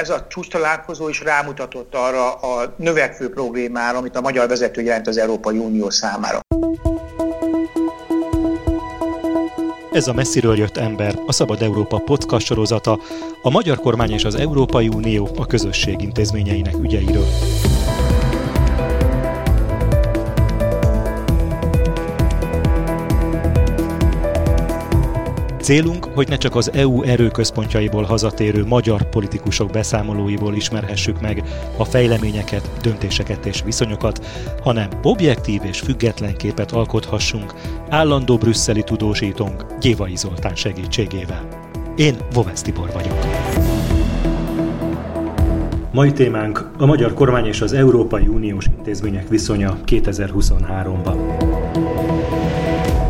ez a csúcs találkozó is rámutatott arra a növekvő problémára, amit a magyar vezető jelent az Európai Unió számára. Ez a messziről jött ember, a Szabad Európa podcast sorozata, a magyar kormány és az Európai Unió a közösség intézményeinek ügyeiről. Célunk, hogy ne csak az EU erőközpontjaiból hazatérő magyar politikusok beszámolóiból ismerhessük meg a fejleményeket, döntéseket és viszonyokat, hanem objektív és független képet alkothassunk állandó brüsszeli tudósítónk Gyévai Zoltán segítségével. Én Vovesz Tibor vagyok. Mai témánk a magyar kormány és az Európai Uniós intézmények viszonya 2023-ban.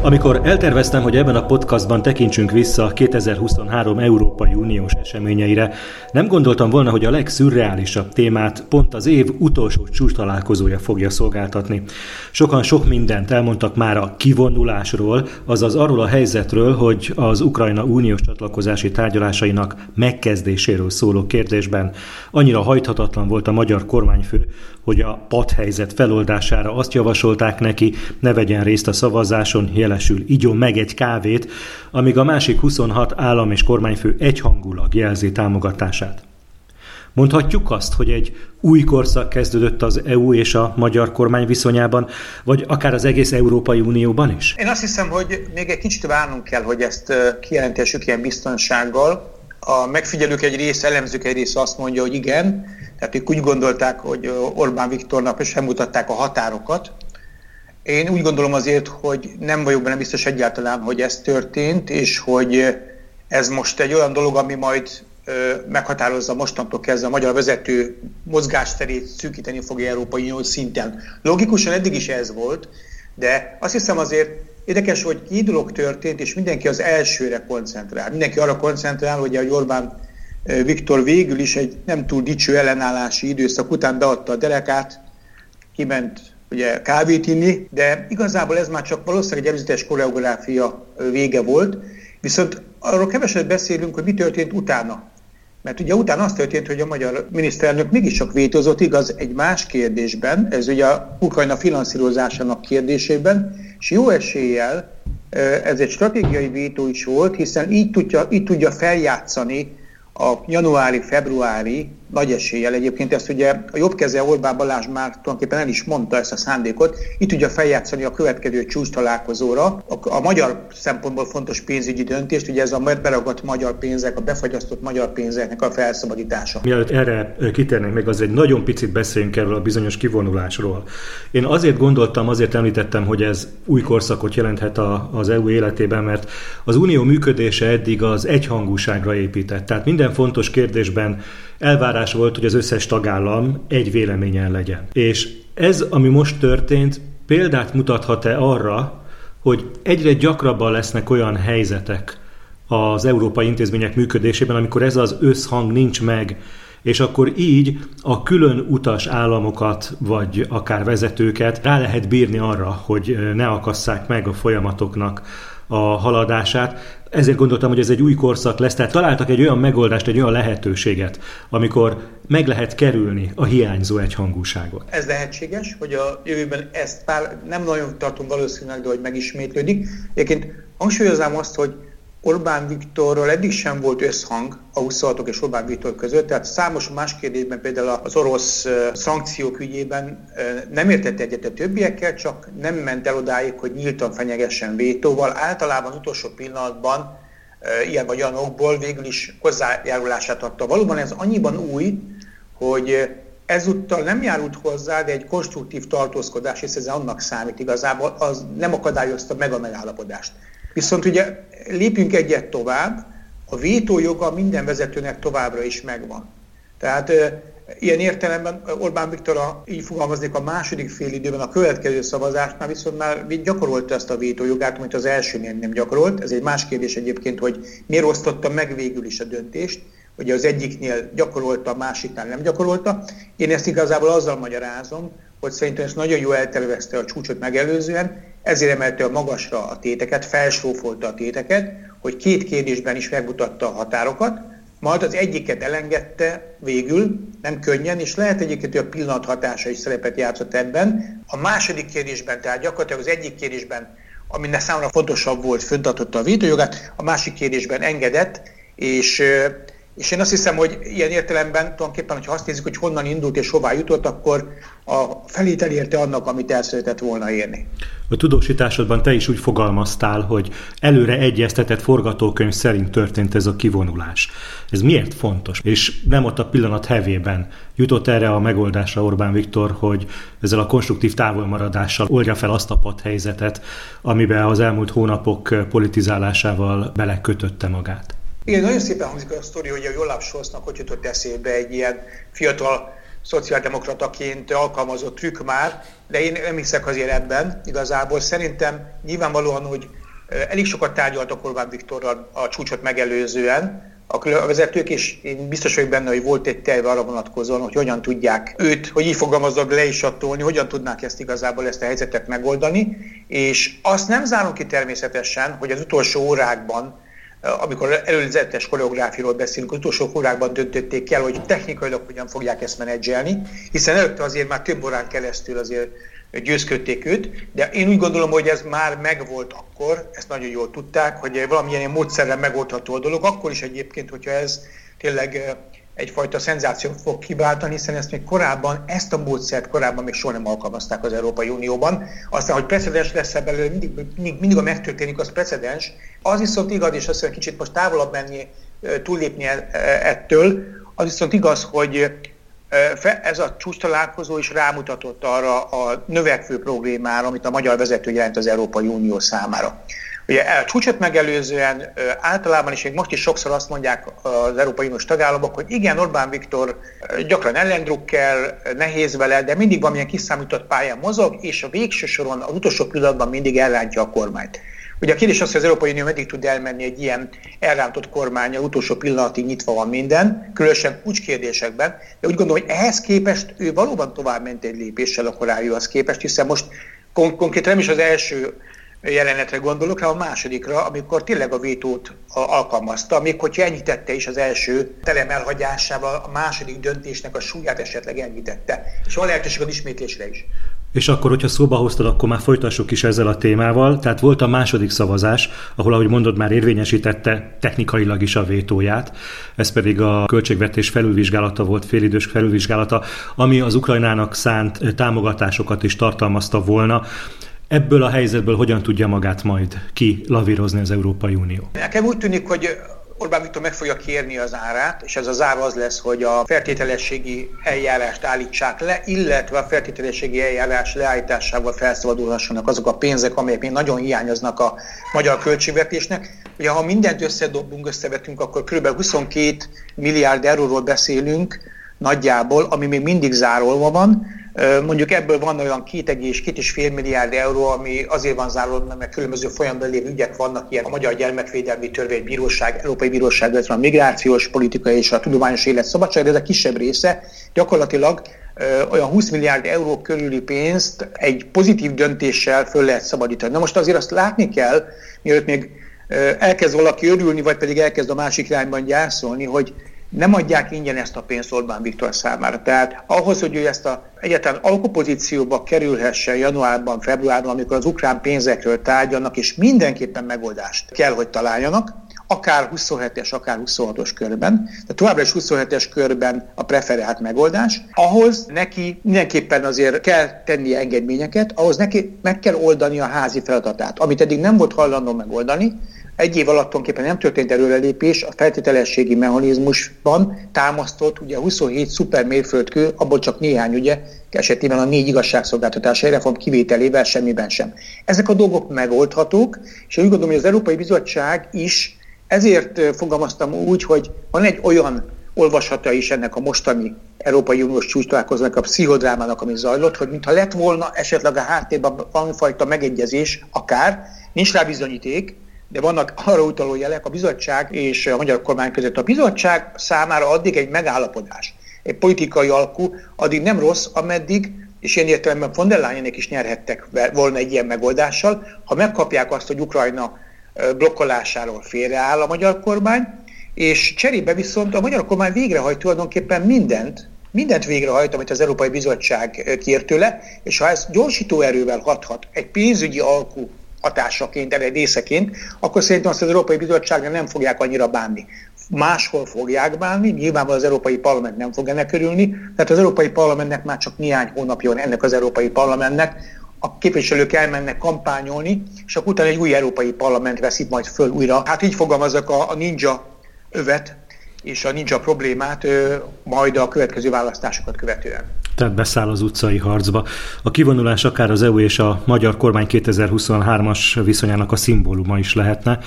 Amikor elterveztem, hogy ebben a podcastban tekintsünk vissza 2023 Európai Uniós eseményeire, nem gondoltam volna, hogy a legszürreálisabb témát pont az év utolsó csúcs találkozója fogja szolgáltatni. Sokan sok mindent elmondtak már a kivonulásról, azaz arról a helyzetről, hogy az Ukrajna uniós csatlakozási tárgyalásainak megkezdéséről szóló kérdésben annyira hajthatatlan volt a magyar kormányfő, hogy a padhelyzet feloldására azt javasolták neki, ne vegyen részt a szavazáson, jelesül igyon meg egy kávét, amíg a másik 26 állam és kormányfő egyhangulag jelzi támogatását. Mondhatjuk azt, hogy egy új korszak kezdődött az EU és a magyar kormány viszonyában, vagy akár az egész Európai Unióban is? Én azt hiszem, hogy még egy kicsit várnunk kell, hogy ezt kijelentessük ilyen biztonsággal. A megfigyelők egy rész, elemzők egy rész azt mondja, hogy igen, tehát ők úgy gondolták, hogy Orbán Viktornak sem mutatták a határokat. Én úgy gondolom azért, hogy nem vagyok benne biztos egyáltalán, hogy ez történt, és hogy ez most egy olyan dolog, ami majd meghatározza mostantól kezdve a magyar vezető mozgásterét szűkíteni fogja Európai Unió szinten. Logikusan eddig is ez volt, de azt hiszem azért érdekes, hogy két dolog történt, és mindenki az elsőre koncentrál. Mindenki arra koncentrál, hogy a Orbán Viktor végül is egy nem túl dicső ellenállási időszak után beadta a derekát, kiment ugye kávét inni, de igazából ez már csak valószínűleg egy előzetes koreográfia vége volt, viszont arról keveset beszélünk, hogy mi történt utána. Mert ugye utána az történt, hogy a magyar miniszterelnök mégiscsak vétózott, igaz, egy más kérdésben, ez ugye a Ukrajna finanszírozásának kérdésében, és jó eséllyel ez egy stratégiai vétó is volt, hiszen így tudja, így tudja feljátszani a januári-februári nagy eséllyel egyébként ezt ugye a jobb keze Orbán Balázs már tulajdonképpen el is mondta ezt a szándékot, itt tudja feljátszani a következő csúcs találkozóra a, a magyar szempontból fontos pénzügyi döntést, ugye ez a beragadt magyar pénzek, a befagyasztott magyar pénzeknek a felszabadítása. Mielőtt erre kitérnénk, még az egy nagyon picit beszéljünk erről a bizonyos kivonulásról. Én azért gondoltam, azért említettem, hogy ez új korszakot jelenthet a, az EU életében, mert az unió működése eddig az egyhangúságra épített. Tehát minden fontos kérdésben elvárás volt, hogy az összes tagállam egy véleményen legyen. És ez, ami most történt, példát mutathat-e arra, hogy egyre gyakrabban lesznek olyan helyzetek az európai intézmények működésében, amikor ez az összhang nincs meg, és akkor így a külön utas államokat, vagy akár vezetőket rá lehet bírni arra, hogy ne akasszák meg a folyamatoknak a haladását. Ezért gondoltam, hogy ez egy új korszak lesz, tehát találtak egy olyan megoldást, egy olyan lehetőséget, amikor meg lehet kerülni a hiányzó egyhangúságot. Ez lehetséges, hogy a jövőben ezt pár, nem nagyon tartom valószínűleg, de hogy megismétlődik. Egyébként hangsúlyoznám azt, hogy Orbán Viktorral eddig sem volt összhang a 26 és Orbán Viktor között, tehát számos más kérdésben, például az orosz szankciók ügyében nem értett egyet a többiekkel, csak nem ment el odáig, hogy nyíltan fenyegessen vétóval. Általában utolsó pillanatban ilyen vagy olyan okból végül is hozzájárulását adta. Valóban ez annyiban új, hogy ezúttal nem járult hozzá, de egy konstruktív tartózkodás, és ez annak számít igazából, az nem akadályozta meg a megállapodást. Viszont ugye lépjünk egyet tovább, a vétójoga minden vezetőnek továbbra is megvan. Tehát ilyen értelemben Orbán Viktor, a, így fogalmaznék, a második fél időben a következő szavazásnál viszont már gyakorolta ezt a vétójogát, amit az elsőnél nem gyakorolt. Ez egy más kérdés egyébként, hogy miért osztotta meg végül is a döntést. Ugye az egyiknél gyakorolta, a másiknál nem gyakorolta. Én ezt igazából azzal magyarázom, hogy szerintem ezt nagyon jól eltervezte a csúcsot megelőzően, ezért emelte a magasra a téteket, felsófolta a téteket, hogy két kérdésben is megmutatta a határokat. majd az egyiket elengedte végül, nem könnyen, és lehet egyébként, hogy a pillanat hatása is szerepet játszott ebben. A második kérdésben, tehát gyakorlatilag az egyik kérdésben, ami számomra fontosabb volt, föntartotta a védőjogát, a másik kérdésben engedett, és és én azt hiszem, hogy ilyen értelemben tulajdonképpen, hogyha azt nézzük, hogy honnan indult és hová jutott, akkor a felét elérte annak, amit el szeretett volna érni. A tudósításodban te is úgy fogalmaztál, hogy előre egyeztetett forgatókönyv szerint történt ez a kivonulás. Ez miért fontos? És nem ott a pillanat hevében jutott erre a megoldásra Orbán Viktor, hogy ezzel a konstruktív távolmaradással oldja fel azt a helyzetet, amiben az elmúlt hónapok politizálásával belekötötte magát. Igen, nagyon szépen hangzik a sztori, hogy a Jolláp Scholznak hogy jutott eszébe egy ilyen fiatal szociáldemokrataként alkalmazott trükk már, de én nem hiszek azért ebben igazából. Szerintem nyilvánvalóan, hogy elég sokat tárgyaltak Orbán Viktorral a csúcsot megelőzően, a vezetők, és én biztos vagyok benne, hogy volt egy terve arra vonatkozóan, hogy hogyan tudják őt, hogy így fogalmazok, le is attolni, hogyan tudnák ezt igazából ezt a helyzetet megoldani, és azt nem zárom ki természetesen, hogy az utolsó órákban amikor előzetes koreográfiról beszélünk, az utolsó órákban döntötték el, hogy technikailag hogyan fogják ezt menedzselni, hiszen előtte azért már több órán keresztül azért győzködték őt, de én úgy gondolom, hogy ez már megvolt akkor, ezt nagyon jól tudták, hogy valamilyen módszerrel megoldható a dolog, akkor is egyébként, hogyha ez tényleg egyfajta szenzációt fog kiváltani, hiszen ezt még korábban, ezt a módszert korábban még soha nem alkalmazták az Európai Unióban. Aztán, hogy precedens lesz ebből, mindig, mindig, mindig a megtörténik, az precedens. Az viszont igaz, és azt kicsit most távolabb menni, túllépni e, e, ettől, az viszont igaz, hogy ez a csúcs találkozó is rámutatott arra a növekvő problémára, amit a magyar vezető jelent az Európai Unió számára. Ugye a csúcsot megelőzően általában is még most is sokszor azt mondják az Európai Uniós tagállamok, hogy igen, Orbán Viktor gyakran ellendrukkel, nehéz vele, de mindig valamilyen kiszámított pályán mozog, és a végső soron az utolsó pillanatban mindig elrántja a kormányt. Ugye a kérdés az, hogy az Európai Unió meddig tud elmenni egy ilyen elrántott kormány, az utolsó pillanatig nyitva van minden, különösen kérdésekben, de úgy gondolom, hogy ehhez képest ő valóban tovább ment egy lépéssel a korábbihoz képest, hiszen most kon- konkrétan nem is az első jelenetre gondolok, hanem a másodikra, amikor tényleg a vétót alkalmazta, még hogyha enyhítette is az első terem elhagyásával, a második döntésnek a súlyát esetleg enyhítette. És van lehetőség az ismétlésre is. És akkor, hogyha szóba hoztad, akkor már folytassuk is ezzel a témával. Tehát volt a második szavazás, ahol, ahogy mondod, már érvényesítette technikailag is a vétóját. Ez pedig a költségvetés felülvizsgálata volt, félidős felülvizsgálata, ami az Ukrajnának szánt támogatásokat is tartalmazta volna. Ebből a helyzetből hogyan tudja magát majd kilavírozni az Európai Unió? Nekem úgy tűnik, hogy Orbán Viktor meg fogja kérni az árát, és ez az ár az lesz, hogy a feltételességi eljárást állítsák le, illetve a feltételességi eljárás leállításával felszabadulhassanak azok a pénzek, amelyek még nagyon hiányoznak a magyar költségvetésnek. Ugye ha mindent összedobunk, összevetünk, akkor kb. 22 milliárd euróról beszélünk nagyjából, ami még mindig zárolva van, Mondjuk ebből van olyan 2,5 milliárd euró, ami azért van zárva, mert különböző folyamban lévő ügyek vannak, ilyen a Magyar Gyermekvédelmi Törvény Bíróság, Európai Bíróság, illetve a migrációs politika és a tudományos élet szabadság, ez a kisebb része. Gyakorlatilag olyan 20 milliárd euró körüli pénzt egy pozitív döntéssel föl lehet szabadítani. Na most azért azt látni kell, mielőtt még elkezd valaki örülni, vagy pedig elkezd a másik irányban gyászolni, hogy nem adják ingyen ezt a pénzt Orbán Viktor számára. Tehát ahhoz, hogy ő ezt a egyáltalán alkupozícióba kerülhessen januárban, februárban, amikor az ukrán pénzekről tárgyalnak, és mindenképpen megoldást kell, hogy találjanak, akár 27-es, akár 26-os körben, de továbbra is 27-es körben a preferált megoldás, ahhoz neki mindenképpen azért kell tennie engedményeket, ahhoz neki meg kell oldani a házi feladatát, amit eddig nem volt hajlandó megoldani, egy év alatt tulajdonképpen nem történt előrelépés, a feltételességi mechanizmusban támasztott ugye 27 szuper mérföldkő, abból csak néhány ugye esetében a négy igazságszolgáltatási reform kivételével semmiben sem. Ezek a dolgok megoldhatók, és úgy gondolom, hogy az Európai Bizottság is ezért fogalmaztam úgy, hogy van egy olyan olvasata is ennek a mostani Európai Uniós csúcs találkozónak, a pszichodrámának, ami zajlott, hogy mintha lett volna esetleg a háttérben valamifajta megegyezés, akár, nincs rá bizonyíték, de vannak arra utaló jelek a bizottság és a magyar kormány között. A bizottság számára addig egy megállapodás, egy politikai alkú, addig nem rossz, ameddig, és én értelemben von der Leyenek is nyerhettek volna egy ilyen megoldással, ha megkapják azt, hogy Ukrajna blokkolásáról félreáll a magyar kormány, és cserébe viszont a magyar kormány végrehajt tulajdonképpen mindent, mindent végrehajt, amit az Európai Bizottság kér tőle, és ha ez gyorsító erővel hathat egy pénzügyi alkú hatásaként, eredészeként, akkor szerintem azt az Európai Bizottságra nem fogják annyira bánni. Máshol fogják bánni, nyilvánvalóan az Európai Parlament nem fog ennek örülni, tehát az Európai Parlamentnek már csak néhány hónapja van ennek az Európai Parlamentnek, a képviselők elmennek kampányolni, és akkor utána egy új Európai Parlament veszik majd föl újra. Hát így fogalmazok a, a ninja övet és a ninja problémát majd a következő választásokat követően. Tehát beszáll az utcai harcba. A kivonulás akár az EU és a magyar kormány 2023-as viszonyának a szimbóluma is lehetne.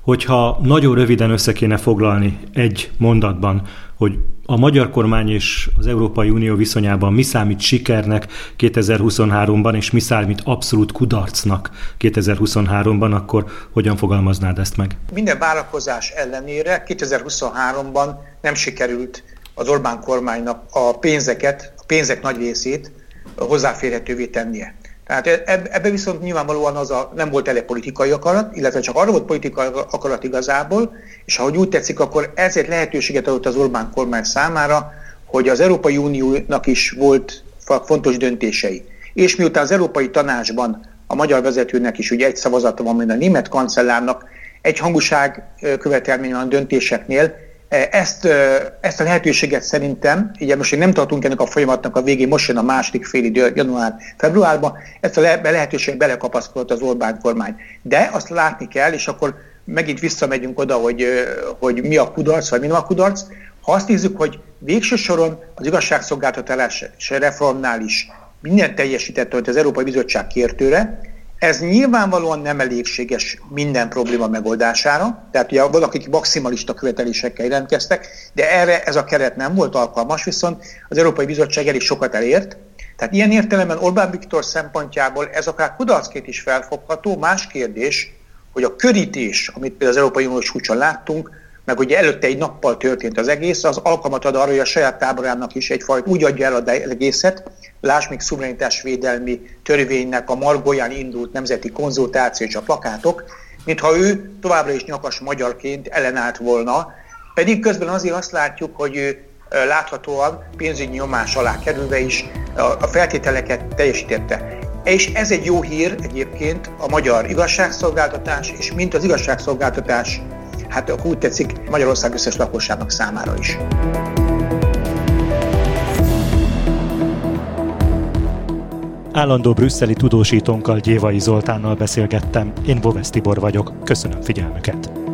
Hogyha nagyon röviden össze kéne foglalni egy mondatban, hogy a magyar kormány és az Európai Unió viszonyában mi számít sikernek 2023-ban, és mi számít abszolút kudarcnak 2023-ban, akkor hogyan fogalmaznád ezt meg? Minden várakozás ellenére 2023-ban nem sikerült az Orbán kormánynak a pénzeket, pénzek nagy részét hozzáférhetővé tennie. Tehát ebbe viszont nyilvánvalóan az a, nem volt elég politikai akarat, illetve csak arra volt politikai akarat igazából, és ahogy úgy tetszik, akkor ezért lehetőséget adott az Orbán kormány számára, hogy az Európai Uniónak is volt fontos döntései. És miután az Európai Tanácsban a magyar vezetőnek is ugye egy szavazata van, mint a német kancellárnak, egy hangúság követelmény van a döntéseknél, E, ezt, ezt a lehetőséget szerintem, ugye most nem tartunk ennek a folyamatnak a végén, most jön a második féli január-februárban, ezt a lehetőséget belekapaszkodott az Orbán kormány. De azt látni kell, és akkor megint visszamegyünk oda, hogy, hogy mi a kudarc, vagy mi nem a kudarc, ha azt nézzük, hogy végső soron az igazságszolgáltatás reformnál is minden teljesített, hogy az Európai Bizottság kértőre, ez nyilvánvalóan nem elégséges minden probléma megoldására, tehát ugye valakik maximalista követelésekkel jelentkeztek, de erre ez a keret nem volt alkalmas, viszont az Európai Bizottság elég sokat elért. Tehát ilyen értelemben Orbán Viktor szempontjából ez akár kudarcként is felfogható. Más kérdés, hogy a körítés, amit például az Európai Uniós csúcson láttunk, meg ugye előtte egy nappal történt az egész, az alkalmat ad arra, hogy a saját táborának is egyfajta úgy adja el az egészet, láss még védelmi törvénynek a margóján indult nemzeti konzultáció és a plakátok, mintha ő továbbra is nyakas magyarként ellenállt volna, pedig közben azért azt látjuk, hogy ő láthatóan pénzügyi nyomás alá kerülve is a feltételeket teljesítette. És ez egy jó hír egyébként a magyar igazságszolgáltatás, és mint az igazságszolgáltatás, hát akkor úgy tetszik Magyarország összes lakosságnak számára is. Állandó brüsszeli tudósítónkkal Gyévai Zoltánnal beszélgettem. Én Boves Tibor vagyok. Köszönöm figyelmüket.